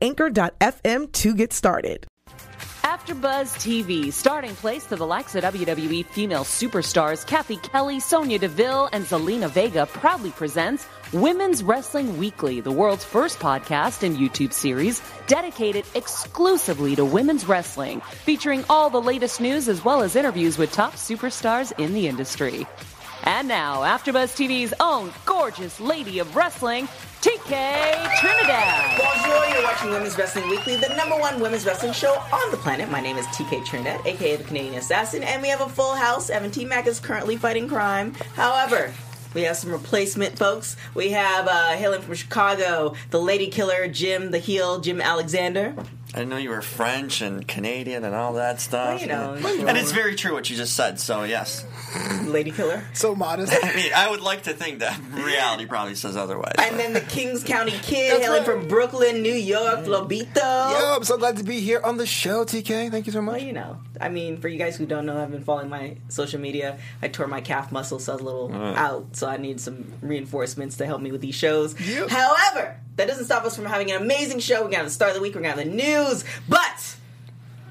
anchor.fm to get started. AfterBuzz TV, starting place to the likes of WWE female superstars Cathy Kelley, Sonya Deville, and Zelina Vega proudly presents Women's Wrestling Weekly, the world's first podcast and YouTube series dedicated exclusively to women's wrestling, featuring all the latest news as well as interviews with top superstars in the industry. And now, AfterBuzz TV's own gorgeous lady of wrestling, TK Trinidad. Bonjour, you're watching Women's Wrestling Weekly, the number one women's wrestling show on the planet. My name is TK Trinidad, aka the Canadian Assassin, and we have a full house. Evan T. Mac is currently fighting crime. However, we have some replacement folks. We have uh, hailing from Chicago, the lady killer, Jim the heel, Jim Alexander. I didn't know you were French and Canadian and all that stuff. Well, you know, and, and it's very true what you just said. So yes, lady killer. So modest. I mean, I would like to think that reality probably says otherwise. And then the Kings County Kid, hailing right. from Brooklyn, New York, Lobito. Yo, I'm so glad to be here on the show, TK. Thank you so much. Well, you know, I mean, for you guys who don't know, I've been following my social media. I tore my calf muscle, so I was a little uh. out. So I need some reinforcements to help me with these shows. Yep. However, that doesn't stop us from having an amazing show. We're going to the start of the week. We're going to the news. But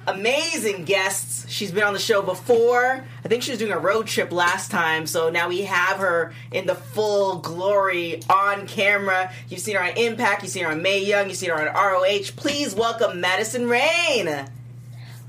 amazing guests. She's been on the show before. I think she was doing a road trip last time, so now we have her in the full glory on camera. You've seen her on Impact, you've seen her on Mae Young, you've seen her on ROH. Please welcome Madison Rayne.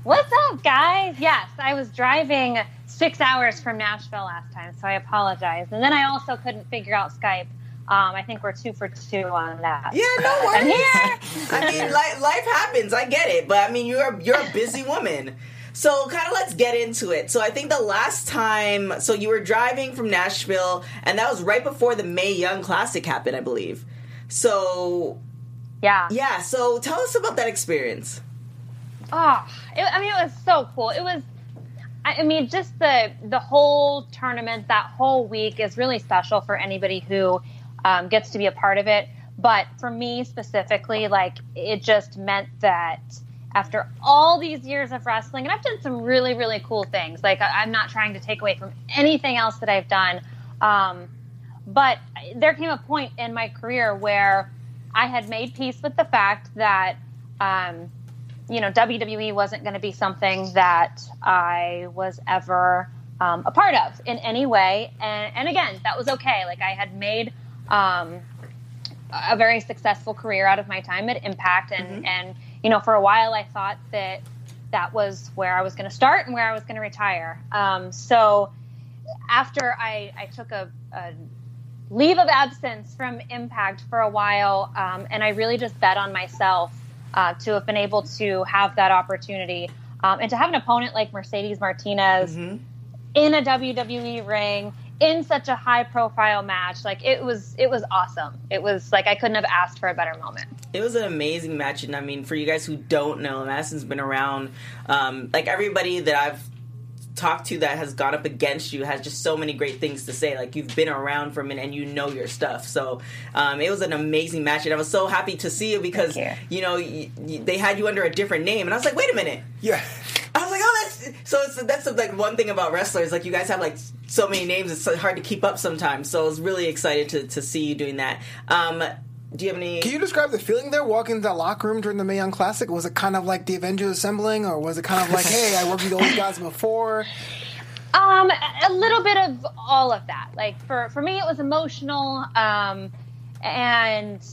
What's up, guys? Yes, I was driving six hours from Nashville last time, so I apologize. And then I also couldn't figure out Skype. Um, I think we're two for two on that. Yeah, no worries. I mean, life, life happens. I get it, but I mean, you're you're a busy woman. So, kind of let's get into it. So, I think the last time, so you were driving from Nashville, and that was right before the Mae Young Classic happened, I believe. So, yeah, yeah. So, tell us about that experience. Oh, it, I mean, it was so cool. It was I mean, just the the whole tournament, that whole week is really special for anybody who um, gets to be a part of it. But for me specifically, like it just meant that after all these years of wrestling, and I've done some really, really cool things. Like I, am not trying to take away from anything else that I've done, um, but there came a point in my career where I had made peace with the fact that. Um, you know, WWE wasn't going to be something that I was ever um, a part of in any way. And, and again, that was okay. Like I had made um, a very successful career out of my time at Impact, and mm-hmm. and you know for a while I thought that that was where I was going to start and where I was going to retire. Um, so after I, I took a, a, leave of absence from Impact for a while, um, and I really just bet on myself uh, to have been able to have that opportunity um, and to have an opponent like Mercedes Martinez mm-hmm. in a WWE ring in such a high profile match like it was it was awesome it was like i couldn't have asked for a better moment it was an amazing match and i mean for you guys who don't know madison's been around um, like everybody that i've talked to that has gone up against you has just so many great things to say. Like you've been around for a minute and you know your stuff. So um, it was an amazing match, and I was so happy to see you because you. you. know y- y- they had you under a different name, and I was like, wait a minute, yeah. I was like, oh, that's so. It's, that's like one thing about wrestlers. Like you guys have like so many names, it's hard to keep up sometimes. So I was really excited to to see you doing that. Um, do you have any? Can you describe the feeling there walking into that locker room during the Mae Young Classic? Was it kind of like the Avengers assembling, or was it kind of like, hey, I worked with those guys before? Um, a little bit of all of that. Like for for me, it was emotional, um, and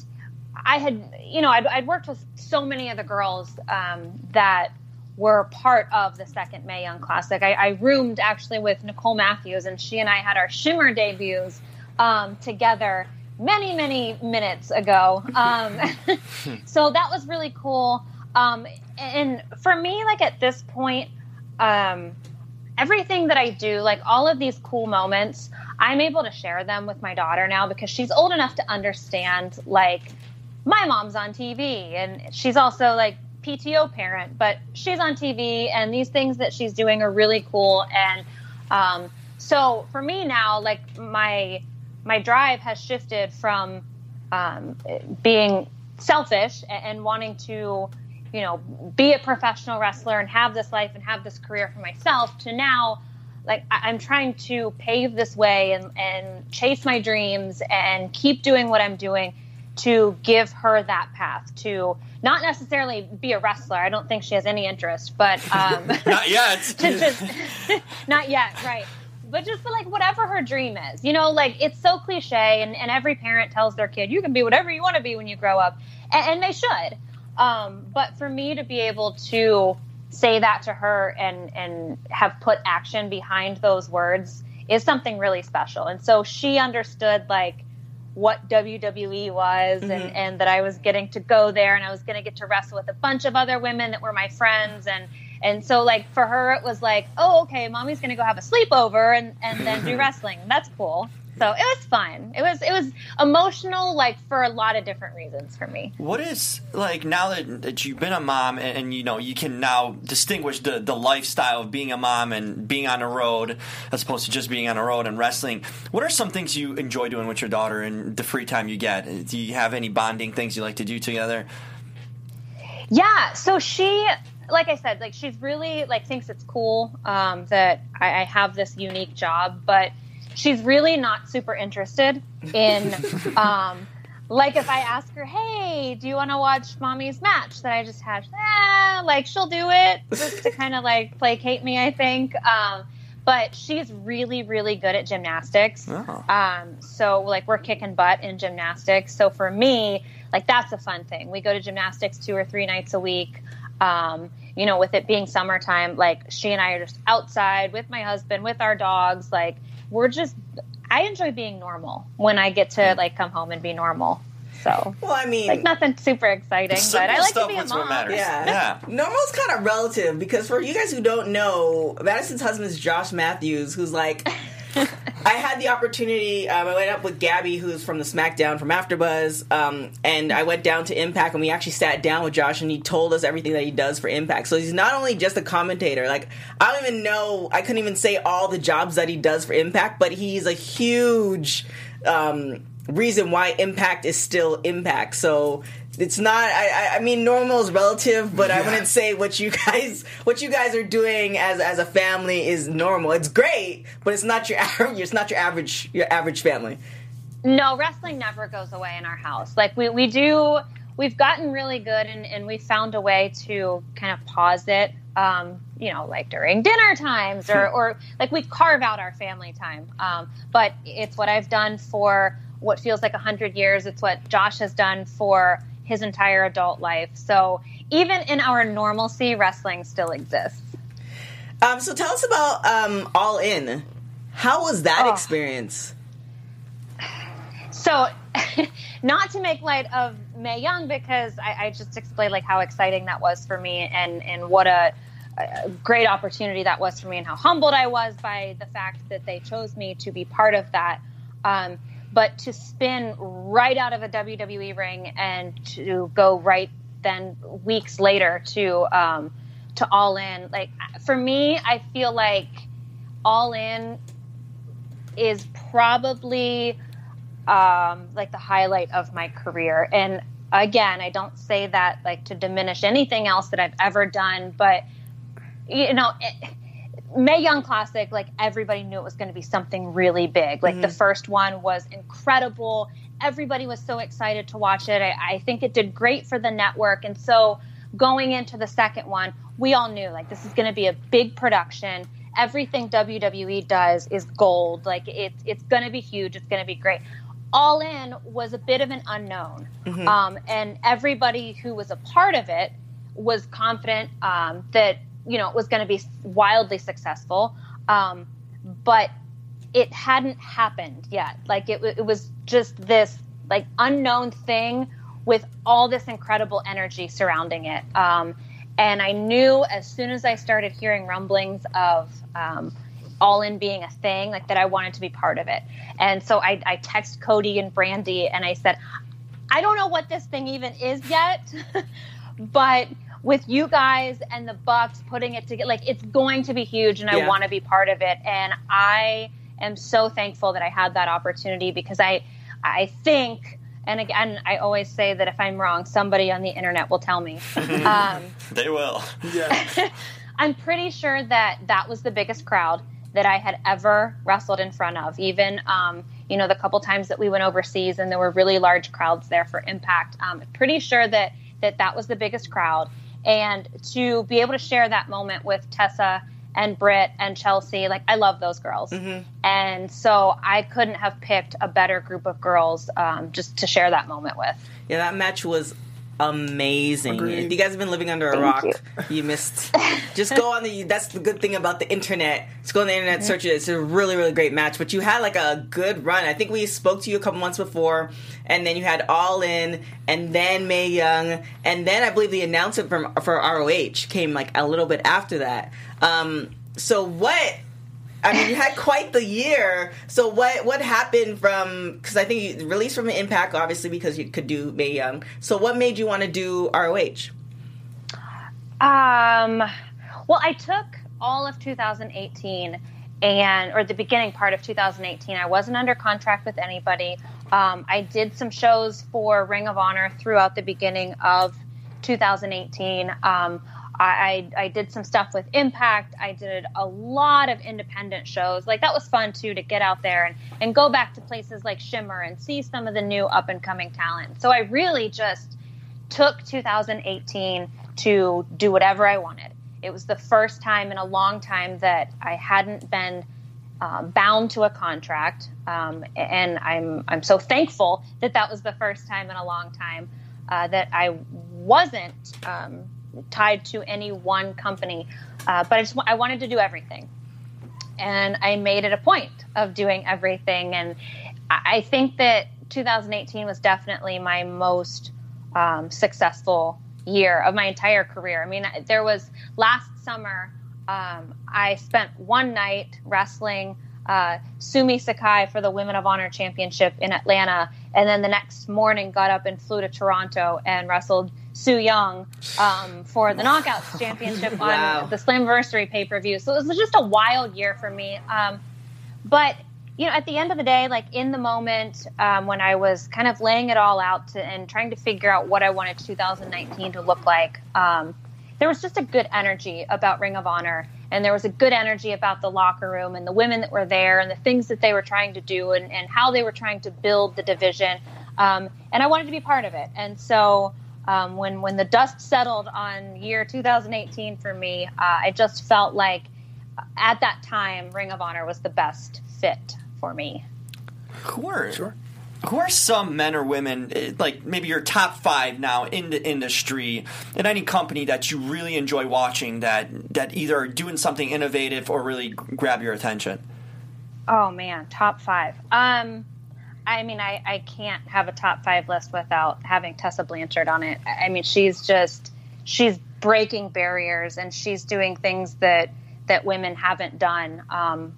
I had, you know, I'd, I'd, worked with so many of the girls um, that were part of the second Mae Young Classic. I, I, roomed actually with Nicole Matthews, and she and I had our Shimmer debuts um, together many, many minutes ago. Um, so that was really cool. Um, and for me, like at this point, um, everything that I do, like all of these cool moments, I'm able to share them with my daughter now because she's old enough to understand, like, my mom's on TV and she's also like PTO parent, but she's on TV and these things that she's doing are really cool. And um, so for me now, like my my drive has shifted from um, being selfish and, wanting to, you know, be a professional wrestler and have this life and have this career for myself to now like I'm trying to pave this way and, and chase my dreams and keep doing what I'm doing to give her that path to not necessarily be a wrestler. I don't think she has any interest, but um, Not yet. just not yet, right? But just for like whatever her dream is, you know, like it's so cliche, and, and every parent tells their kid, "You can be whatever you want to be when you grow up," and, and they should. Um, but for me to be able to say that to her and and have put action behind those words is something really special. And so she understood like what WWE was and, mm-hmm. and that I was getting to go there and I was going to get to wrestle with a bunch of other women that were my friends. And and so like for her it was like oh okay mommy's going to go have a sleepover and and then do wrestling. That's cool so it was fun it was it was emotional like for a lot of different reasons for me What is like now that, that you've been a mom and, and you know you can now distinguish the the lifestyle of being a mom and being on the road as opposed to just being on the road and wrestling. What are some things you enjoy doing with your daughter and the free time you get? Do you have any bonding things you like to do together? Yeah, so she, like I said, like she's really like thinks it's cool um, that I, I have this unique job, but she's really not super interested in, um, like if I ask her, "Hey, do you want to watch mommy's match that I just had?" Eh, like she'll do it just to kind of like placate me, I think. Um, but she's really, really good at gymnastics. Oh. Um, so like we're kicking butt in gymnastics. So for me, like that's a fun thing. We go to gymnastics two or three nights a week. Um, you know, with it being summertime, like she and I are just outside with my husband, with our dogs. Like we're just, I enjoy being normal when I get to like come home and be normal. So Well, I mean, like nothing super exciting, but I like stuff to be a mom. Yeah. Yeah. Normal's kind of relative because for you guys who don't know, Madison's husband is Josh Matthews, who's like. I had the opportunity. Um, I went up with Gabby, who's from the SmackDown from AfterBuzz, um, and I went down to Impact, and we actually sat down with Josh, and he told us everything that he does for Impact. So he's not only just a commentator. Like I don't even know. I couldn't even say all the jobs that he does for Impact, but he's a huge um, reason why Impact is still Impact. So it's not. I, I- I mean, normal is relative, but I wouldn't say what you guys what you guys are doing as as a family is normal. It's great, but it's not your average. It's not your average your average family. No, wrestling never goes away in our house. Like we, we do, we've gotten really good and, and we found a way to kind of pause it. Um, you know, like during dinner times or, or like we carve out our family time. Um, but it's what I've done for what feels like a hundred years. It's what Josh has done for his entire adult life. So even in our normalcy, wrestling still exists. Um, so tell us about um, All In. How was that Oh. experience? So, not to make light of Mae Young, because I, I just explained like how exciting that was for me, and and what a, a great opportunity that was for me, and how humbled I was by the fact that they chose me to be part of that. Um, but to spin right out of a WWE ring and to go right then weeks later to um, to All In, like for me, I feel like All In is probably um, like the highlight of my career. And again, I don't say that like to diminish anything else that I've ever done, but you know, it, Mae Young Classic, like everybody knew it was going to be something really big. Like the first one was incredible. Everybody was so excited to watch it. I, I think it did great for the network. And so going into the second one, we all knew like this is going to be a big production. Everything WWE does is gold. Like it's it's going to be huge. It's going to be great. All In was a bit of an unknown, um, and everybody who was a part of it was confident um, that you know it was going to be wildly successful. Um, but it hadn't happened yet. Like it, it was just this like unknown thing with all this incredible energy surrounding it. Um, and I knew as soon as I started hearing rumblings of um, all in being a thing, like that I wanted to be part of it. And so I, I text Cody and Brandi and I said, I don't know what this thing even is yet, but with you guys and the Bucks putting it together, like it's going to be huge, and I want to be part of it. And I am so thankful that I had that opportunity because I, I think, and again, I always say that if I'm wrong, somebody on the internet will tell me. um, They will. Yeah. I'm pretty sure that that was the biggest crowd that I had ever wrestled in front of. Even, um, you know, the couple times that we went overseas and there were really large crowds there for Impact. Um, pretty sure that that that was the biggest crowd. And to be able to share that moment with Tessa and Britt and Chelsea, like I love those girls. And so I couldn't have picked a better group of girls um, just to share that moment with. Yeah, that match was amazing. Agreed. If you guys have been living under a rock, you. missed. Just go on the. That's the good thing about the internet. Just go on the internet, search it. It's a really, really great match. But you had like a good run. I think we spoke to you a couple months before, and then you had All In, and then Mae Young, and then I believe the announcement from for ROH came like a little bit after that. Um, so what? I mean, you had quite the year. So what what happened from? Because I think you released from Impact, obviously, because you could do Mae Young. So what made you want to do ROH? Um, well, I took all of 2018 and, or the beginning part of 2018. I wasn't under contract with anybody. Um, I did some shows for Ring of Honor throughout the beginning of 2018. Um, I, I, did some stuff with Impact. I did a lot of independent shows. Like that was fun too to get out there and, and go back to places like Shimmer and see some of the new up and coming talent. So I really just took 2018 to do whatever I wanted. It was the first time in a long time that I hadn't been uh, bound to a contract, um, and I'm I'm so thankful that that was the first time in a long time uh, that I wasn't um, tied to any one company. Uh, but I just I wanted to do everything, and I made it a point of doing everything. And I think that 2018 was definitely my most um, successful year of my entire career. I mean, there was last summer, um, I spent one night wrestling uh, Sumi Sakai for the Women of Honor Championship in Atlanta, and then the next morning got up and flew to Toronto and wrestled Su Yung um, for the Knockouts Championship Wow. on the Slamversary pay per view. So it was just a wild year for me. Um, but you know, at the end of the day, like in the moment um, when I was kind of laying it all out to, and trying to figure out what I wanted 2019 to look like, um, there was just a good energy about Ring of Honor, and there was a good energy about the locker room and the women that were there and the things that they were trying to do and, and how they were trying to build the division. Um, and I wanted to be part of it. And so um, when when the dust settled on year 2018 for me, uh, I just felt like at that time Ring of Honor was the best fit for me. Who are Sure. who are some men or women eh, like maybe your top five now in the industry in any company that you really enjoy watching that that either are doing something innovative or really grab your attention? Oh man, top five. Um, I mean, I, I can't have a top five list without having Tessa Blanchard on it. I mean, she's just she's breaking barriers and she's doing things that that women haven't done um,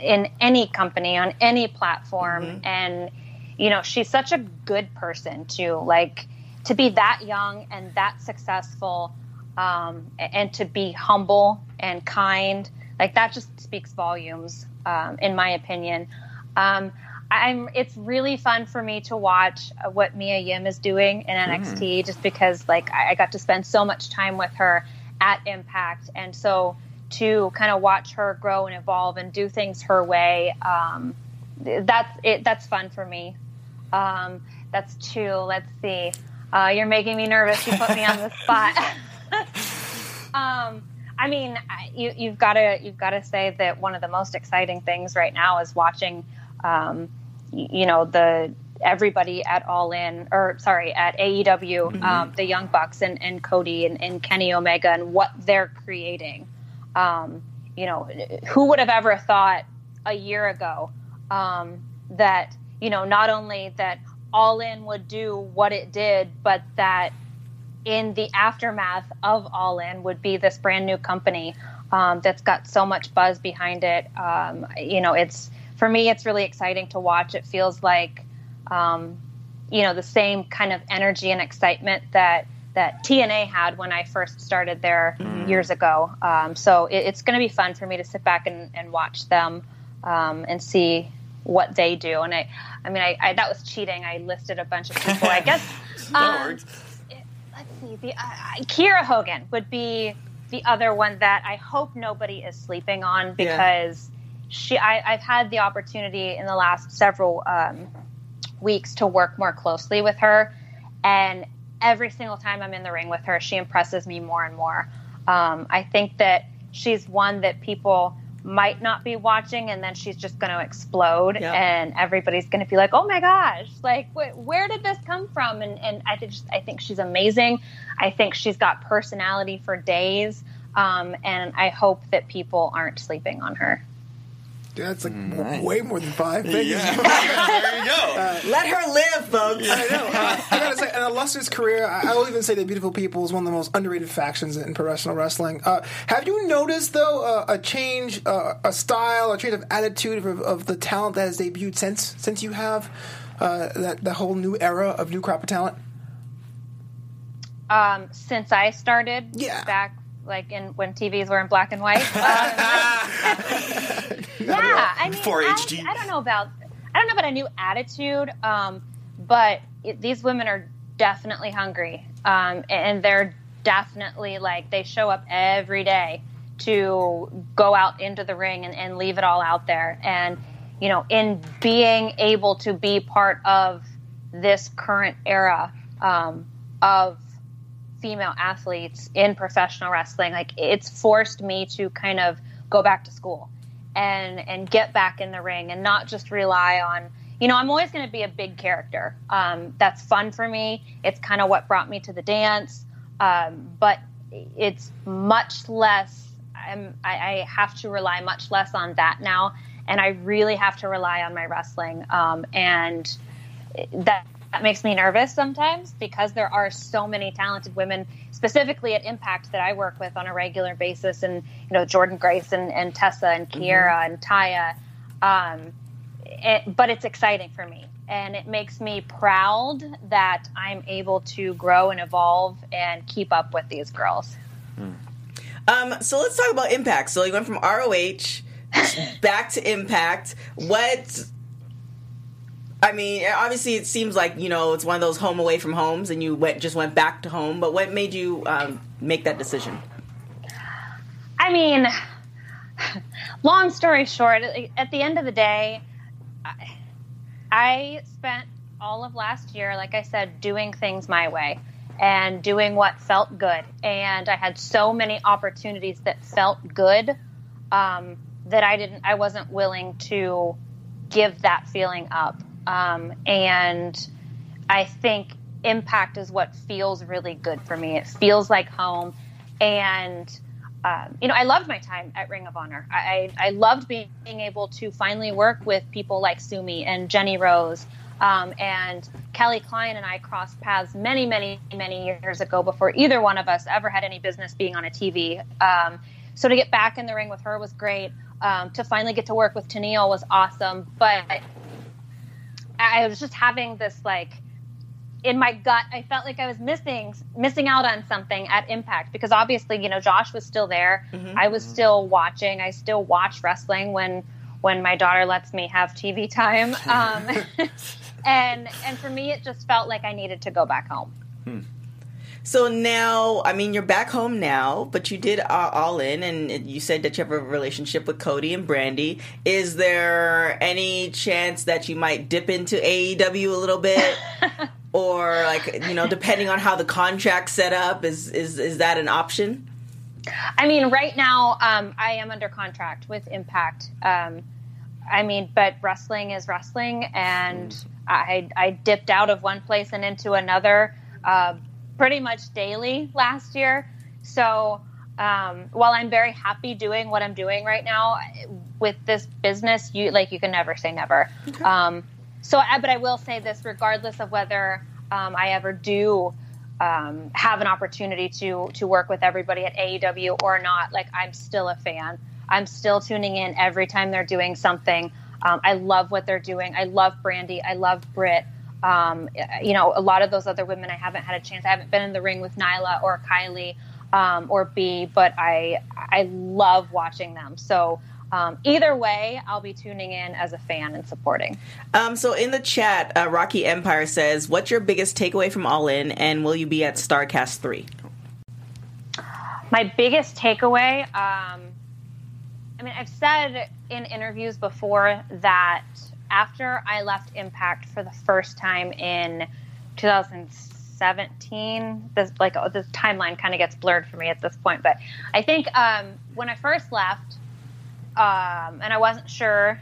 in any company on any platform. And you know, she's such a good person too. Like to be that young and that successful, um, and to be humble and kind, like that just speaks volumes, um, in my opinion. Um, I'm. It's really fun for me to watch uh, what Mia Yim is doing in NXT, just because like I, I got to spend so much time with her at Impact, and so to kind of watch her grow and evolve and do things her way, um, that's it. That's fun for me. Um, that's two. Let's see. Uh, you're making me nervous. You put me on the spot. um, I mean, you, you've got to you've got to say that one of the most exciting things right now is watching, um, you know, the everybody at All In or sorry at AEW, um, the Young Bucks and, and Cody and, and Kenny Omega and what they're creating. Um, you know, who would have ever thought a year ago um, that you know not only that All In would do what it did, but that in the aftermath of All In would be this brand new company um, that's got so much buzz behind it. Um, you know, it's for me, it's really exciting to watch. It feels like um, you know, the same kind of energy and excitement that that TNA had when I first started there years ago. Um, so it, it's going to be fun for me to sit back and, and watch them um, and see what they do. And I, I mean, I, I, that was cheating. I listed a bunch of people. I guess. Um, worked. let's see. The uh, Kiera Hogan would be the other one that I hope nobody is sleeping on because she. I, I've had the opportunity in the last several um, weeks to work more closely with her, and every single time I'm in the ring with her, she impresses me more and more. Um, I think that she's one that people might not be watching and then she's just going to explode and everybody's going to be like oh my gosh like wh- where did this come from and, and I, just, I think she's amazing i think she's got personality for days um, and i hope that people aren't sleeping on her That's like Mm, w- way more than five. Thank. Yeah. there you go. Let her live, folks. I know. Uh, I gotta say, an illustrious career. I, I will even say that Beautiful People is one of the most underrated factions in professional wrestling. Uh, have you noticed, though, uh, a change, uh, a style, a change of attitude of, of the talent that has debuted since since you have uh, that the whole new era of new crop of talent? um, since i started Yeah. back like in when tvs were in black and white. Um, yeah i mean Before I, I don't know about i don't know about a new attitude um, but it, these women are definitely hungry. Um, and they're definitely like they show up every day to go out into the ring and, and leave it all out there. And you know in being able to be part of this current era um, of female athletes in professional wrestling like it's forced me to kind of go back to school and and get back in the ring and not just rely on you know i'm always going to be a big character. Um, that's fun for me. It's kind of what brought me to the dance. Um, but it's much less I'm, I, I have to rely much less on that now and i really have to rely on my wrestling. Um, and that that makes me nervous sometimes because there are so many talented women specifically at impact that i work with on a regular basis and you know jordynne grace and, and tessa and kiera and taya um, it, but it's exciting for me and it makes me proud that i'm able to grow and evolve and keep up with these girls Um, so let's talk about Impact. So you went from ROH back to Impact. What? I mean, obviously, it seems like you know it's one of those home away from homes, and you went just went back to home. But what made you um, make that decision? I mean, long story short, at the end of the day, I, spent all of last year, like I said, doing things my way and doing what felt good. And I had so many opportunities that felt good um, that I didn't, I wasn't willing to give that feeling up. Um, and I think impact is what feels really good for me. It feels like home. And, um, you know, I loved my time at Ring of Honor. I, I, loved being, being able to finally work with people like Sumi and Jenny Rose. Um, and Kelly Klein and I crossed paths many, many, many years ago before either one of us ever had any business being on a TV. Um, so to get back in the ring with her was great. Um, to finally get to work with Tenille was awesome. But I was just having this like in my gut, I felt like I was missing missing out on something at Impact because obviously, you know, Josh was still there. I was still watching. I still watch wrestling when when my daughter lets me have TV time. Um, and and for me, it just felt like I needed to go back home. So now, I mean, you're back home now, but you did uh, all in, and you said that you have a relationship with Cody and Brandi. Is there any chance that you might dip into AEW a little bit, or like you know, depending on how the contract's set up, is is is that an option? I mean, right now, um, I am under contract with Impact. Um, I mean, but wrestling is wrestling, and I, I dipped out of one place and into another uh, pretty much daily last year. So um, while I'm very happy doing what I'm doing right now with this business, you like you can never say never. Um, so, I, but I will say this, regardless of whether um, I ever do um, have an opportunity to to work with everybody at AEW or not, like I'm still a fan. I'm still tuning in every time they're doing something. Um, I love what they're doing. I love Brandi. I love Britt. Um, you know, a lot of those other women, I haven't had a chance. I haven't been in the ring with Nyla or Kylie um, or B, but I I love watching them. So um, either way, I'll be tuning in as a fan and supporting. Um, so in the chat, uh, Rocky Empire says, "What's your biggest takeaway from All In, and will you be at Starcast 3? My biggest takeaway. Um, I mean, I've said in interviews before that after I left Impact for the first time in 2017, this like oh, this timeline kind of gets blurred for me at this point. But I think um, when I first left, um, and I wasn't sure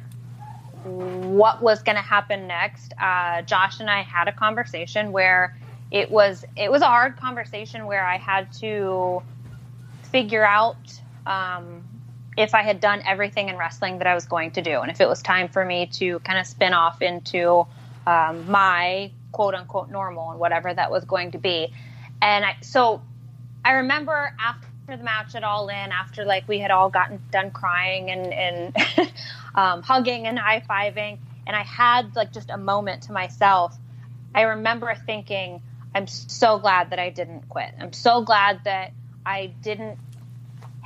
what was going to happen next. Uh, Josh and I had a conversation where it was it was a hard conversation where I had to figure out um, if I had done everything in wrestling that I was going to do, and if it was time for me to kind of spin off into um, my quote unquote normal and whatever that was going to be. And I, so I remember after the match at All In, after like we had all gotten done crying and, and um, hugging and high fiving, and I had like just a moment to myself. I remember thinking, I'm so glad that I didn't quit. I'm so glad that I didn't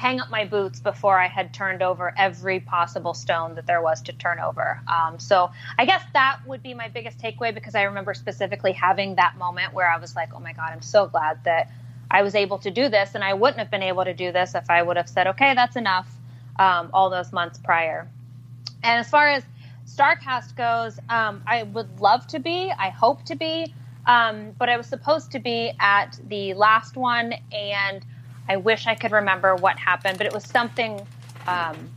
hang up my boots before I had turned over every possible stone that there was to turn over. Um, so I guess that would be my biggest takeaway because I remember specifically having that moment where I was like, oh my God, I'm so glad that I was able to do this. And I wouldn't have been able to do this if I would have said, okay, that's enough um, all those months prior. And as far as StarCast goes, um, I would love to be, I hope to be. Um, but I was supposed to be at the last one, and I wish I could remember what happened, but it was something, um,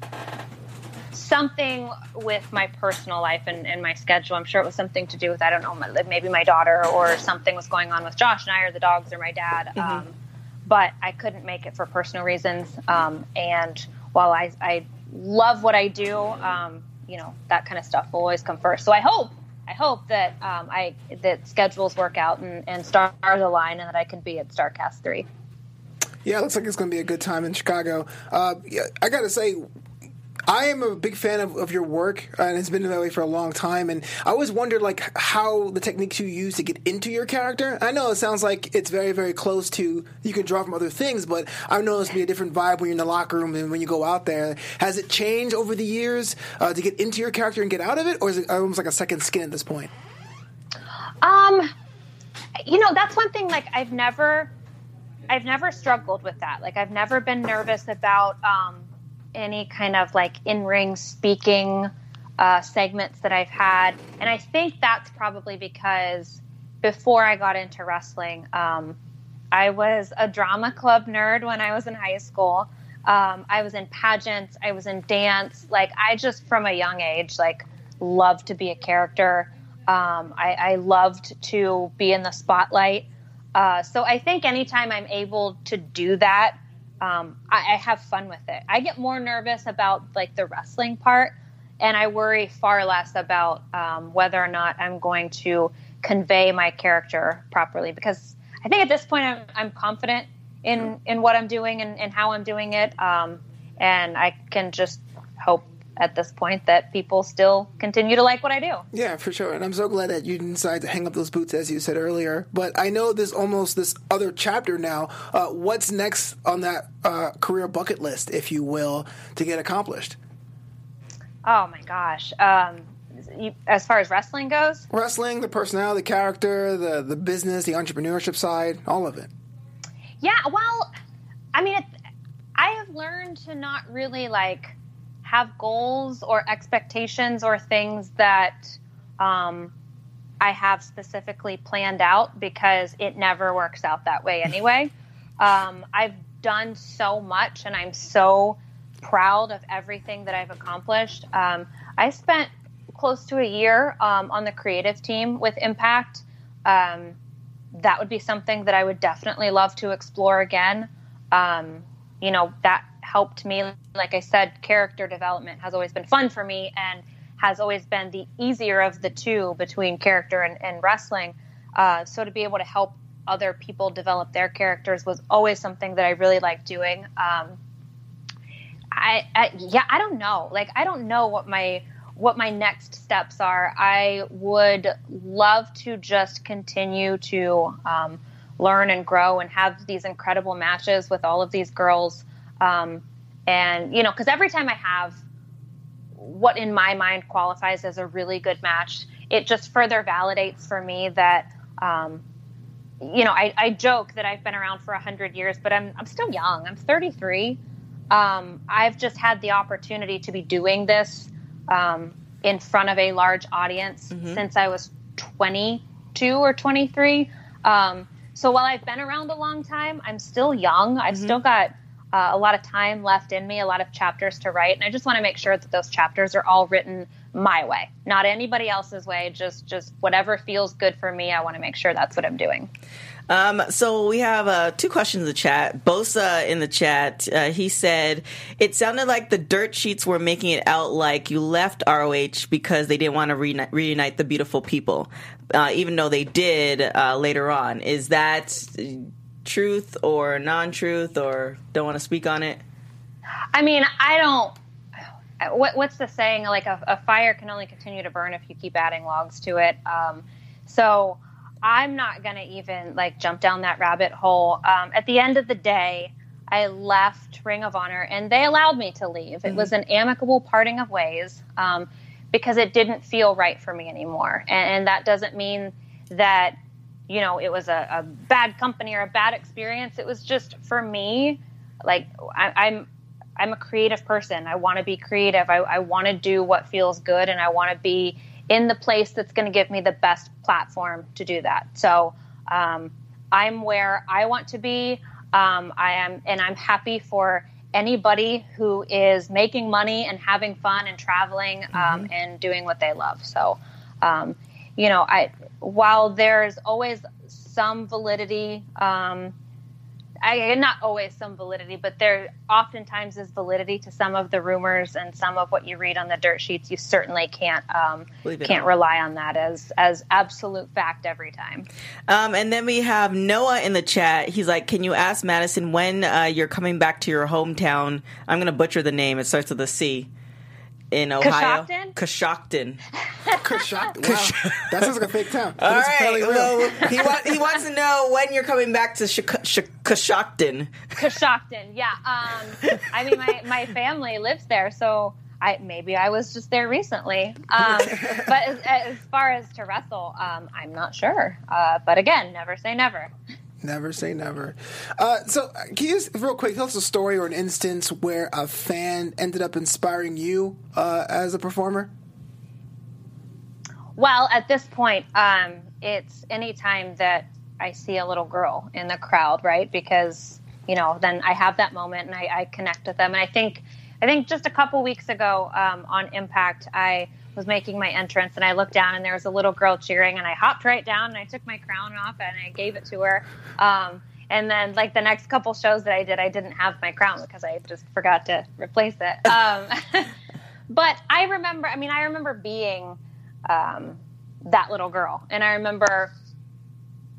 something with my personal life and, and, my schedule. I'm sure it was something to do with I don't know, maybe my daughter or something was going on with Josh and I, or the dogs, or my dad. Mm-hmm. Um, but I couldn't make it for personal reasons. Um, and while I, I love what I do, um, you know, that kind of stuff will always come first. So I hope I hope that um, I that schedules work out and, and stars align and that I can be at Starcast three. Yeah, it looks like it's going to be a good time in Chicago. Uh, yeah, I got to say, I am a big fan of, of your work, and it's been that way for a long time. And I always wondered, like, how the techniques you use to get into your character. I know it sounds like it's very, very close to you can draw from other things, but I've noticed be a different vibe when you're in the locker room and when you go out there. Has it changed over the years uh, to get into your character and get out of it, or is it almost like a second skin at this point? Um, you know, that's one thing. Like, I've never I've never struggled with that. Like I've never been nervous about um, any kind of like in ring speaking uh, segments that I've had, and I think that's probably because before I got into wrestling, um, I was a drama club nerd when I was in high school. Um, I was in pageants, I was in dance. Like I just from a young age, like loved to be a character. Um, I, I loved to be in the spotlight. Uh, so I think anytime I'm able to do that, um, I, I, have fun with it. I get more nervous about like the wrestling part, and I worry far less about um, whether or not I'm going to convey my character properly. Because I think at this point I'm, I'm confident in in what I'm doing and, and how I'm doing it, um, and I can just at this point that people still continue to like what I do. Yeah, for sure. And I'm so glad that you decided to hang up those boots, as you said earlier. But I know there's almost this other chapter now. Uh, what's next on that uh, career bucket list, if you will, to get accomplished? Oh my gosh. Um, you, as far as wrestling goes, wrestling, the personality, the character, the the business, the entrepreneurship side, all of it. Yeah, well, I mean, it, I have learned to not really like have goals or expectations or things that um, I have specifically planned out because it never works out that way anyway. um, I've done so much and I'm so proud of everything that I've accomplished. Um, I spent close to a year um, on the creative team with Impact. Um, that would be something that I would definitely love to explore again. Um, you know, that helped me. Like I said, character development has always been fun for me and has always been the easier of the two between character and, and wrestling. Uh, so to be able to help other people develop their characters was always something that I really liked doing. Um, I, I, yeah, I don't know. Like I don't know what my what my next steps are. I would love to just continue to um, learn and grow and have these incredible matches with all of these girls. Um, and, you know, because every time I have what in my mind qualifies as a really good match, it just further validates for me that, um, you know, I, I, joke that I've been around for 100 years, but I'm, I'm still young. I'm 33. Um, I've just had the opportunity to be doing this um, in front of a large audience mm-hmm. since I was 22 or 23. Um, so while I've been around a long time, I'm still young. I've mm-hmm. still got uh, a lot of time left in me, a lot of chapters to write, and I just want to make sure that those chapters are all written my way, not anybody else's way. Just just whatever feels good for me. I want to make sure that's what I'm doing. Um, so we have uh, two questions in the chat. Bosa in the chat, uh, he said it sounded like the dirt sheets were making it out like you left ROH because they didn't want to reunite, reunite the beautiful people, uh, even though they did uh, later on. Is that truth or non-truth, or don't want to speak on it? I mean, I don't. What, what's the saying? Like a, a, fire can only continue to burn if you keep adding logs to it. Um, so I'm not going to even like jump down that rabbit hole. Um, at the end of the day, I left Ring of Honor and they allowed me to leave. Mm-hmm. It was an amicable parting of ways um, because it didn't feel right for me anymore. And, and, that doesn't mean that, you know, it was a, a, bad company or a bad experience. It was just for me, like, I, I'm. I'm a creative person. I want to be creative. I, I want to do what feels good, and I want to be in the place that's going to give me the best platform to do that. So um, I'm where I want to be. Um, I am, and I'm happy for anybody who is making money and having fun and traveling um, mm-hmm. and doing what they love. So, um, you know, I while there's always some validity um, I not always some validity, but there oftentimes is validity to some of the rumors and some of what you read on the dirt sheets. You certainly can't um, can't on. rely on that as as absolute fact every time. Um, and then we have Noah in the chat. He's like, "Can you ask Madison when uh, you're coming back to your hometown?" I'm going to butcher the name. It starts with a C in Ohio. Coshocton. Coshocton. Wow. that sounds like a fake town. All right. Well, he, wa- he wants to know when you're coming back to Coshocton. Coshocton. Yeah. Um, I mean, my, my family lives there, so I maybe I was just there recently. Um, but as, as, far as to wrestle, um, I'm not sure. Uh, but again, never say never. Never say never. Uh, so, uh, can you just, real quick, tell us a story or an instance where a fan ended up inspiring you uh, as a performer? Well, at this point, um, it's anytime that I see a little girl in the crowd, right? Because you know, then I have that moment and I, I connect with them. And I think, I think just a couple weeks ago um, on Impact, I was making my entrance and I looked down and there was a little girl cheering and I hopped right down and I took my crown off and I gave it to her. Um, and then like the next couple shows that I did, I didn't have my crown because I just forgot to replace it. Um, but I remember, I mean, I remember being um, that little girl and I remember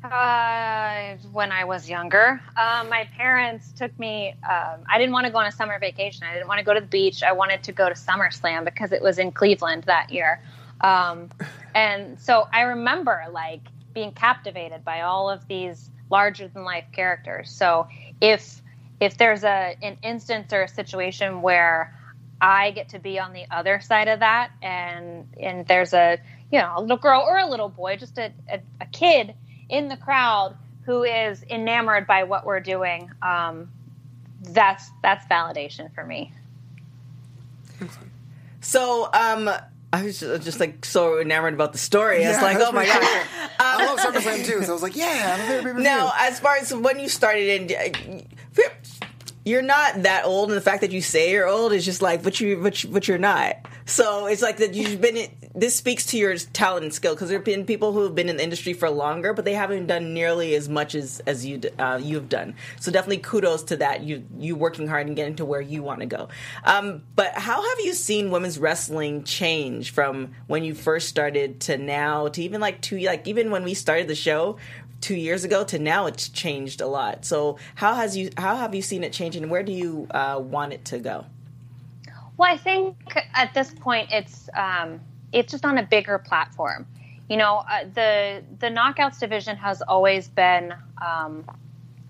uh, when I was younger, uh, my parents took me. Um, I didn't want to go on a summer vacation. I didn't want to go to the beach. I wanted to go to SummerSlam because it was in Cleveland that year. Um, and so I remember like being captivated by all of these larger than life characters. So if if there's a an instance or a situation where I get to be on the other side of that, and and there's a you know a little girl or a little boy, just a, a, a kid in the crowd who is enamored by what we're doing, um, that's that's validation for me. So, um, I was just like so enamored about the story. Yeah, I was like, "Oh my god!" Cool. Um, I love SummerSlam too, so I was like, "Yeah." Now, as far as when you started in, you're not that old, and the fact that you say you're old is just like, but you, but, you, but you're not. So it's like that you've been. This speaks to your talent and skill because there have been people who have been in the industry for longer, but they haven't done nearly as much as as you uh, you've done. So definitely kudos to that. You you working hard and getting to where you want to go. Um, but how have you seen women's wrestling change from when you first started to now to even like two like even when we started the show two years ago to now it's changed a lot so how has you how have you seen it change and where do you uh, want it to go Well, I think at this point it's um, it's just on a bigger platform. You know, uh, the the knockouts division has always been, um,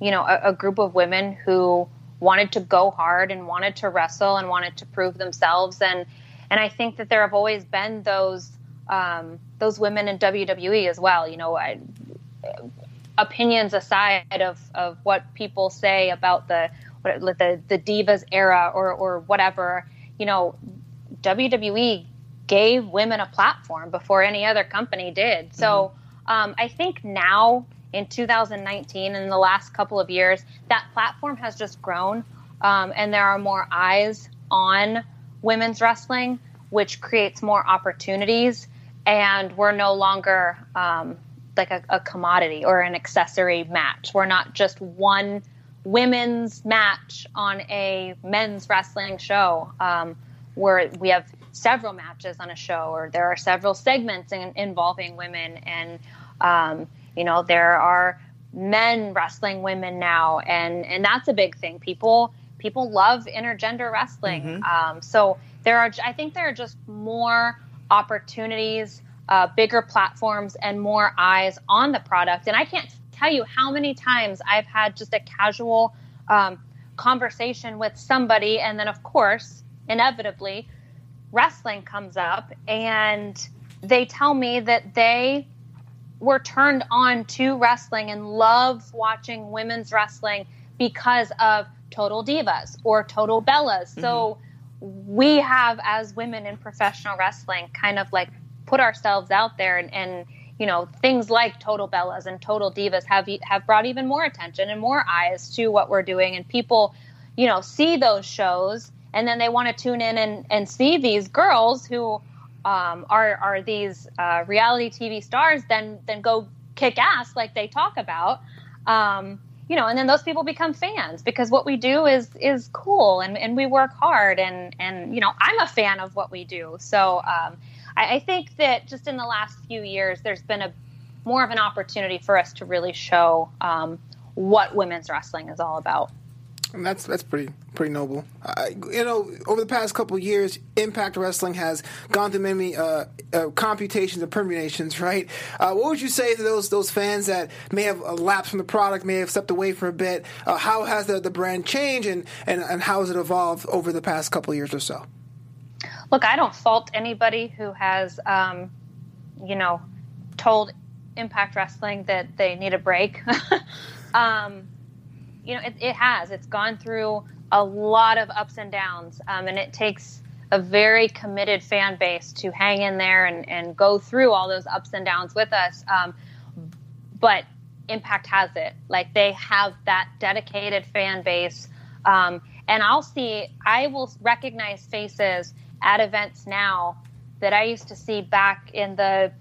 you know, a, a, group of women who wanted to go hard and wanted to wrestle and wanted to prove themselves, and and I think that there have always been those um, those women in WWE as well. You know, I, opinions aside of of what people say about the the the divas era or or whatever you know, WWE gave women a platform before any other company did. So mm-hmm. um, I think now in 2019 in the last couple of years, that platform has just grown, um, and there are more eyes on women's wrestling, which creates more opportunities. And we're no longer um, like a, a commodity or an accessory match. We're not just one women's match on a men's wrestling show. Um, where we have several matches on a show or there are several segments in, involving women. And um, you know there are men wrestling women now. And and that's a big thing. People people love intergender wrestling. Mm-hmm. um, so there are i think there are just more opportunities uh, bigger platforms and more eyes on the product and i can't tell you how many times I've had just a casual um, conversation with somebody, and then, of course, inevitably, wrestling comes up, and they tell me that they were turned on to wrestling and love watching women's wrestling because of Total Divas or Total Bellas. Mm-hmm. So we have, as women in professional wrestling, kind of like put ourselves out there and, and you know things like total bellas and total divas have have brought even more attention and more eyes to what we're doing. And people you know see those shows and then they want to tune in and, and see these girls who um, are are these uh, reality TV stars then then go kick ass like they talk about. Um, you know and then those people become fans because what we do is is cool and, and we work hard and and you know I'm a fan of what we do. So um, I, I think that just in the last few years, there's been a more of an opportunity for us to really show um, what women's wrestling is all about. And that's that's pretty pretty noble. Uh, you know, over the past couple years, Impact Wrestling has gone through many uh, uh, computations and permutations. Right? Uh, what would you say to those those fans that may have lapsed from the product, may have stepped away for a bit? Uh, how has the, the brand changed, and, and and how has it evolved over the past couple years or so? Look, I don't fault anybody who has, um, you know, told Impact Wrestling that they need a break. um, you know, it, it, has. It's gone through a lot of ups and downs, um, and it takes a very committed fan base to hang in there and, and go through all those ups and downs with us. Um, but Impact has it. Like they have that dedicated fan base. Um, and I'll see, I will recognize faces at events now that I used to see back in the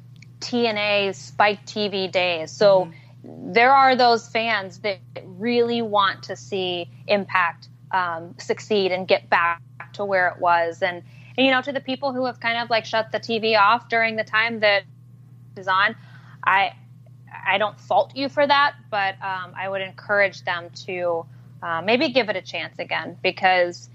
TNA Spike TV days. So mm-hmm. there are those fans that really want to see Impact um, succeed and get back to where it was. And, and, you know, to the people who have kind of like shut the TV off during the time that is on, I I don't fault you for that, but um, I would encourage them to uh, maybe give it a chance again because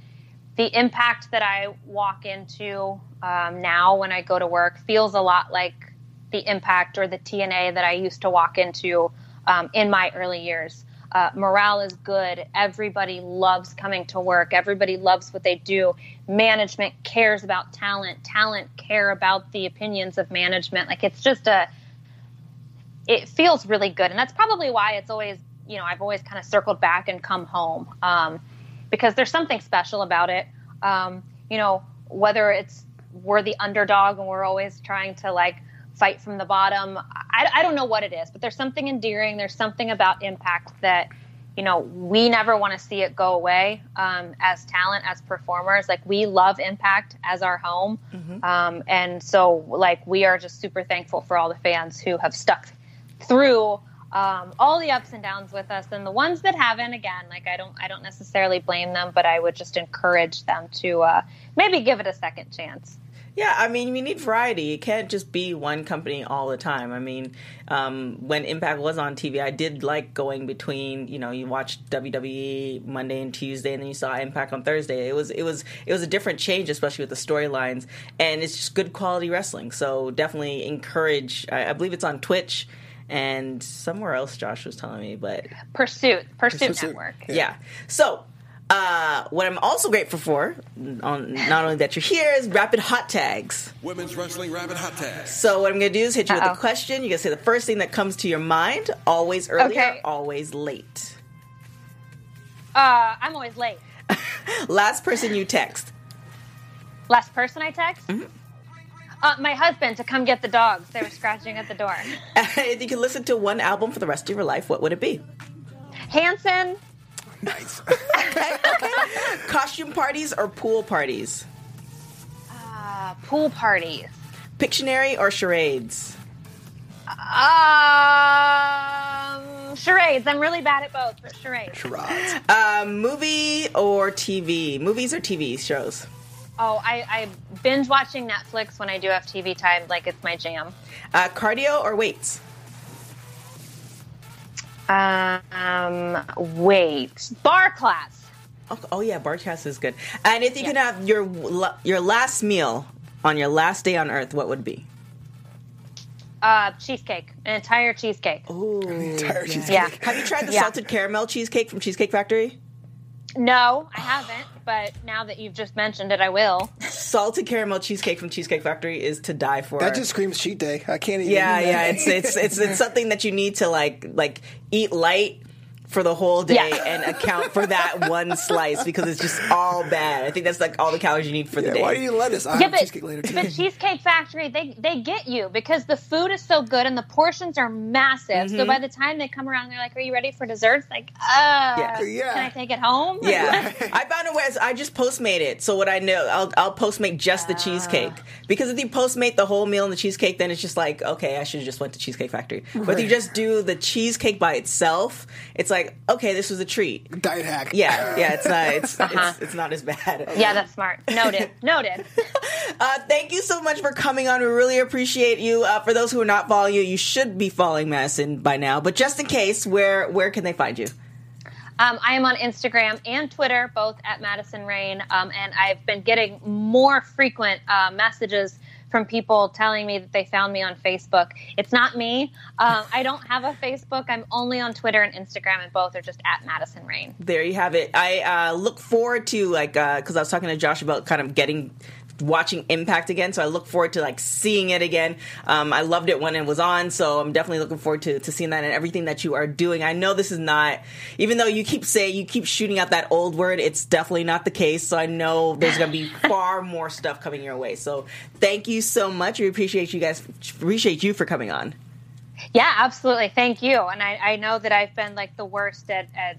the impact that I walk into um, now when I go to work feels a lot like the impact or the TNA that I used to walk into um, in my early years. Uh, morale is good. Everybody loves coming to work. Everybody loves what they do. Management cares about talent. Talent care about the opinions of management. Like it's just a, it feels really good, and that's probably why it's always, you know, I've always kind of circled back and come home. Um, because there's something special about it. Um, you know, whether it's we're the underdog and we're always trying to like fight from the bottom. I, I don't know what it is, but there's something endearing. There's something about impact that, you know, we never want to see it go away um, as talent, as performers. Like we love impact as our home. Mm-hmm. Um, and so like we are just super thankful for all the fans who have stuck through um, all the ups and downs with us and the ones that haven't again like i don't i don't necessarily blame them but i would just encourage them to uh, maybe give it a second chance Yeah, I mean, you need variety. It can't just be one company all the time. I mean, um, when Impact was on TV, I did like going between. You know, you watched WWE Monday and Tuesday, and then you saw Impact on Thursday. It was it was it was a different change, especially with the storylines, and it's just good quality wrestling. So definitely encourage. I, I believe it's on Twitch and somewhere else. Josh was telling me, but Pursuit, Pursuit, Pursuit. Network. yeah. So, uh, what I'm also grateful for, on, not only that you're here, is rapid hot tags. Women's Wrestling Rapid Hot Tags. So, what I'm going to do is hit you with Uh-oh. a question. You're going to say the first thing that comes to your mind, always early Okay. or always late. Uh, I'm always late. Last person you text. Last person I text? Mm-hmm. Uh, my husband to come get the dogs. They were scratching at the door. if you could listen to one album for the rest of your life, what would it be? Hanson, Nice. okay. Costume parties or pool parties? uh, pool parties. Pictionary or charades? Um, charades. I'm really bad at both, but charades. Rods. Um, movie or TV? Movies or TV shows? Oh, I, I binge watching Netflix when I do have TV time, like it's my jam. Uh, cardio or weights? Um, wait, bar class. Oh, oh yeah, class is good. And if you could have your your last meal on your last day on Earth, what would it be? Uh, cheesecake, an entire cheesecake. Entire cheesecake. Yeah. Have you tried the Yeah. salted caramel cheesecake from Cheesecake Factory? No, I haven't, but now that you've just mentioned it, I will. Salted caramel cheesecake from Cheesecake Factory is to die for. That just screams cheat day. I can't even. yeah, yeah. It's it's it's it's something that you need to like like eat light for the whole day Yeah. and account for that one slice because it's just all bad. I think that's like all the calories you need for the day. why do you let us? I Yeah, have but cheesecake later too. the Cheesecake Factory, they they get you because the food is so good and the portions are massive. So by the time they come around, they're like, "Are you ready for desserts?" Like, uh, Yeah. Yeah. can I take it home? Yeah, I found a way. I just postmate it. So what I know, I'll I'll postmate just the cheesecake because if you postmate the whole meal and the cheesecake, then it's just like okay, I should have just went to Cheesecake Factory. But if you just do the cheesecake by itself, it's like okay, this was a treat. Diet hack. Yeah, yeah, it's not it's it's, it's not as bad. Yeah, that's smart. Noted. Noted. Uh, thank you so much for coming on. We really appreciate you. Uh, for those who are not following you, you should be following Madison by now. But just in case, where where can they find you? Um, I am on Instagram and Twitter, both at Madison Rain, um, and I've been getting more frequent uh, messages from people telling me that they found me on Facebook. It's not me. Um, I don't have a Facebook. I'm only on Twitter and Instagram, and both are just at Madison Rain. there you have it. I uh, look forward to like because I was talking to Josh about kind of getting watching Impact again, so I look forward to like seeing it again. Um, I loved it when it was on, so I'm definitely looking forward to, to seeing that and everything that you are doing. I know this is not, even though you keep saying you keep shooting out that old word, it's definitely not the case. So I know there's going to be far more stuff coming your way. So thank you so much. We appreciate you guys. Appreciate you for coming on. Yeah, absolutely. Thank you. And I, I know that I've been like the worst at, at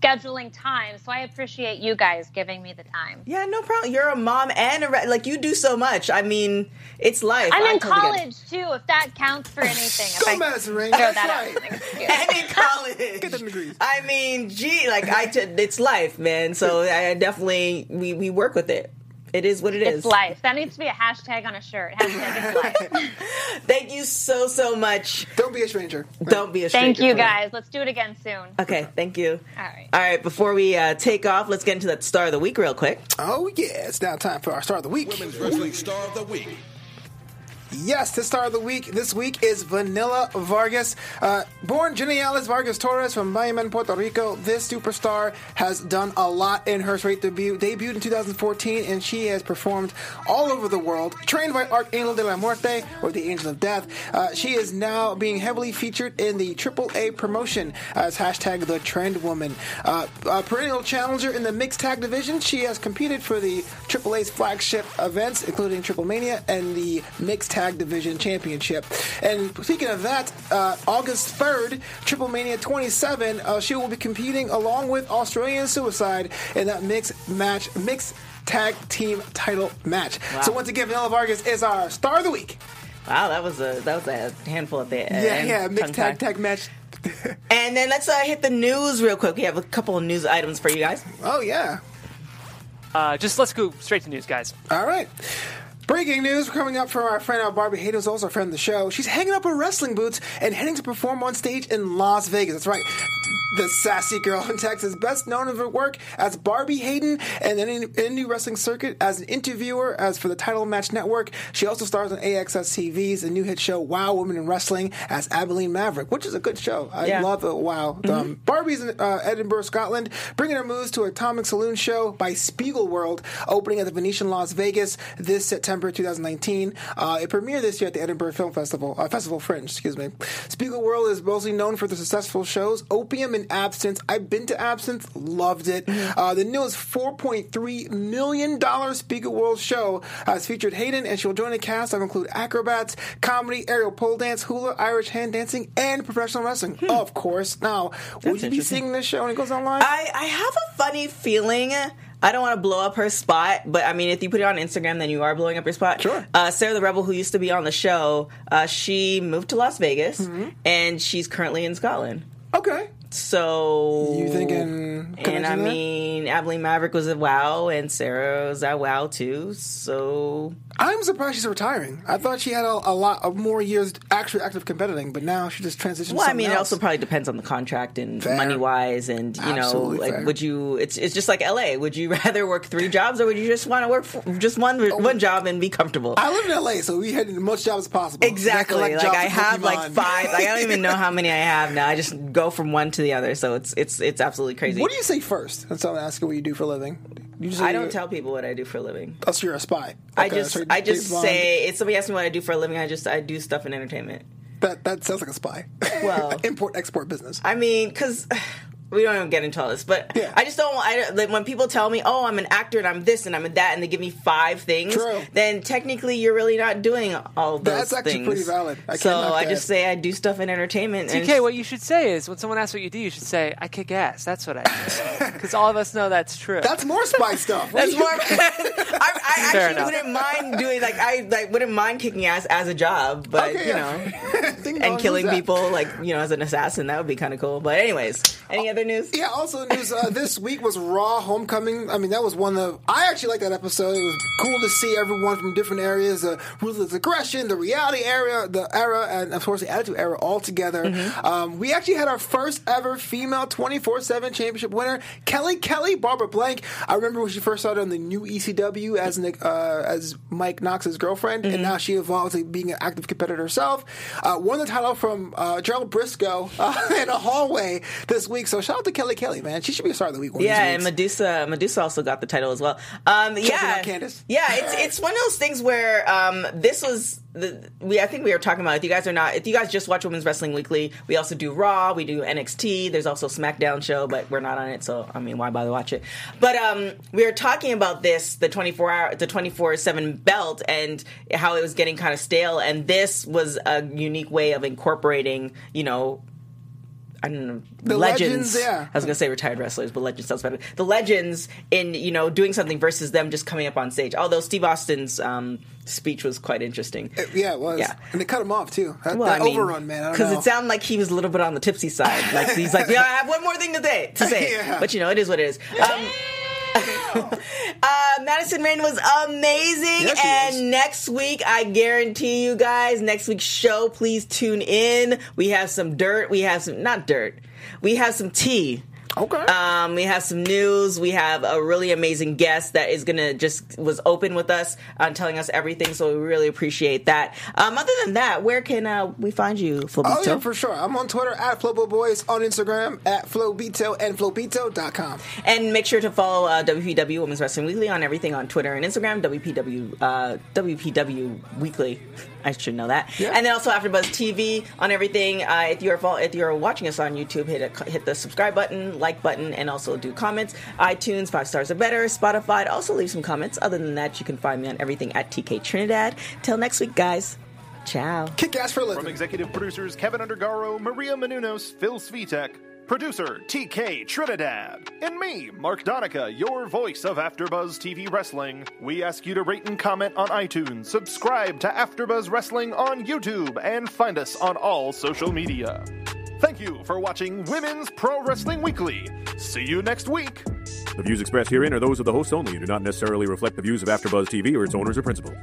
scheduling time, so I appreciate you guys giving me the time. Yeah, no problem. You're a mom and a re- like you do so much. I mean, it's life. I'm I in totally get college too, if that counts for anything. Go I Madison Rain. That's that right. out as an excuse. and in college. Get them degrees. I mean, gee, like I, t- it's life, man. So I definitely we we work with it. It is what it is. It's life. That needs to be a hashtag on a shirt. Hashtag it's life. Thank you so so much. Don't be a stranger. Don't be a stranger. Thank you guys. Let's do it again soon. Okay, thank you. All right. All right, before we uh, take off, let's get into that star of the week real quick. Oh yeah, it's now time for our star of the week. Women's Wrestling Star of the Week. Yes, the star of the week this week is Vanilla Vargas. Uh, born Geniales Vargas Torres from Bayamón, Puerto Rico, this superstar has done a lot in her straight debut. Debuted in 2014, and she has performed all over the world. Trained by Archangel de la Muerte, or the Angel of Death, uh, she is now being heavily featured in the AAA promotion as hashtag the Trend Woman. Uh, a perennial challenger in the mixed tag division, she has competed for the AAA's flagship events, including Triplemanía and the Mixed Tag Division Championship. And speaking of that, uh, August 3rd, Triplemanía 27, uh, she will be competing along with Australian Suicide in that mixed match, mixed tag team title match. So once again, Vanilla Vargas is our star of the week. Wow, that was a that was a handful at the Yeah, end. yeah, mixed tag tag match. And then let's uh, hit the news real quick. We have a couple of news items for you guys. oh yeah. Uh, just let's go straight to news, guys. All right. Breaking news coming up from our friend Barbie Hayden, also a friend of the show. She's hanging up her wrestling boots and heading to perform on stage in Las Vegas. That's right. The sassy girl in Texas, best known for her work as Barbie Hayden and then in, in the wrestling circuit as an interviewer, as for the Title Match Network. She also stars on AXS TV's a new hit show Wow Women in Wrestling as Abilene Maverick, which is a good show. I Yeah. love it. Wow. Um, Barbie's in uh, Edinburgh, Scotland, bringing her moves to Atomic Saloon show by Spiegelworld, opening at the Venetian Las Vegas this September 2019. Uh, it premiered this year at the Edinburgh Film Festival, uh, Festival Fringe, excuse me. Spiegelworld is mostly known for the successful shows Opium and Absinthe. I've been to Absinthe, loved it. Uh, the newest $4.3 million Spiegelworld show has featured Hayden, and she'll join a cast that include acrobats, comedy, aerial pole dance, hula, Irish hand dancing, and professional wrestling. Of course. Now, would you be seeing this show when it goes online? I, I have a funny feeling. I don't want to blow up her spot, but I mean, if you put it on Instagram, then you are blowing up her spot. Sure. Uh, Sarah the Rebel, who used to be on the show, uh, she moved to Las Vegas, Mm-hmm. and she's currently in Scotland. okay. So You thinking And I mean, Abilene Maverick was at WoW, and Sarah was at WoW too. So I'm surprised she's retiring. I thought she had a, a lot of more years actually active competing, but now she just transitioned. Well, I mean, it also probably depends on the contract and Fair. money wise, and you Absolutely know, like, fair. would you? It's it's just like L.A. Would you rather work three jobs, or would you just want to work f- just one oh. one job and be comfortable? I live in LA, so we had as much jobs as possible. Exactly. Like I have like five. Like, I don't even know how many I have now. I just go from one to the other. So it's it's it's absolutely crazy. What do you say first? That's all I'm asking. What you do for a living? I don't tell people what I do for a living. Oh, so you're a spy. I Okay, just so I just Bond. say if somebody asks me what I do for a living, I just I do stuff in entertainment. that. That sounds like a spy. Well- import export business. I mean, because we don't even get into all this, but Yeah. I just don't. I like when people tell me, "Oh, I'm an actor and I'm this and I'm that," and they give me five things. True. Then technically, you're really not doing all those things. That's actually things. pretty valid. I so can't knock I that. just say I do stuff in entertainment. and TK, what you should say is when someone asks what you do, you should say, I kick ass. That's what I do. Because all of us know that's true. That's more spy stuff. That's more. I, I actually enough. wouldn't mind doing like I like wouldn't mind kicking ass as a job, but Okay, you yeah. know, and killing people like you know as an assassin that would be kind of cool. But anyways, any oh, other news? Yeah, also news uh, this week was Raw Homecoming. I mean, that was one of. I actually like that episode. It was cool to see everyone from different areas the ruthless aggression, the reality era, the era, and of course the attitude era all together. Mm-hmm. Um, we actually had our first ever female 24 7 championship winner, Kelly Kelly, Barbara Blank. I remember when she first started on the new ECW as, Nick, uh, as Mike Knox's girlfriend, Mm-hmm. and now she evolved to being an active competitor herself. Uh, won the title from uh, Gerald Brisco uh, in a hallway this week. So shout out to Kelly Kelly, man. She should be a star of the week. One Yeah, and. Medusa Medusa also got the title as well. Um, yeah, Candice. yeah, it's it's one of those things where um, this was the we I think we were talking about if you guys are not if you guys just watch Women's Wrestling Weekly, we also do Raw, we do NXT. There's also SmackDown show, but we're not on it, so I mean, why bother watch it? But um, we were talking about this the 24 hour the 24 seven belt and how it was getting kind of stale, and this was a unique way of incorporating, you know. I don't know, The legends, yeah. I was gonna say retired wrestlers, but legends sounds better. The legends in you know doing something versus them just coming up on stage. Although Steve Austin's um, speech was quite interesting. yeah, it was. Yeah. And they cut him off, too. That, Well, that I mean, overrun, man. Because it sounded like he was a little bit on the tipsy side. Like he's like, yeah, I have one more thing to say. To say, Yeah. but you know, it is what it is. Um, uh, Madison Rain was amazing, Yes, and next week, I guarantee you guys, next week's show, please tune in. We have some dirt. We have some not dirt. We have some tea. Okay. Um, we have some news. We have a really amazing guest that is gonna just was open with us on telling us everything. So we really appreciate that. Um, other than that, where can uh, we find you, Flobito? Oh, yeah, for sure. I'm on Twitter at Flobo Boys, on Instagram at FlowBito and FlowBito.com. And make sure to follow uh, WPW Women's Wrestling Weekly on everything on Twitter and Instagram. WPW uh, WPW Weekly. I should know that. Yeah. And then also AfterBuzz TV on everything. Uh, if you're if you're watching us on YouTube, hit a, hit the subscribe button, like button, and also do comments. iTunes five stars are better. Spotify also leave some comments. Other than that, you can find me on everything at TK Trinidad. Till next week, guys. Ciao. Kick ass for a From executive producers Kevin Undergaro, Maria Menounos, Phil Svitek, producer TK Trinidad, and me, Mark Donica, your voice of AfterBuzz TV Wrestling. We ask you to rate and comment on iTunes, subscribe to AfterBuzz Wrestling on YouTube, and find us on all social media. Thank you for watching Women's Pro Wrestling Weekly. See you next week. The views expressed herein are those of the hosts only and do not necessarily reflect the views of AfterBuzz TV or its owners or principals.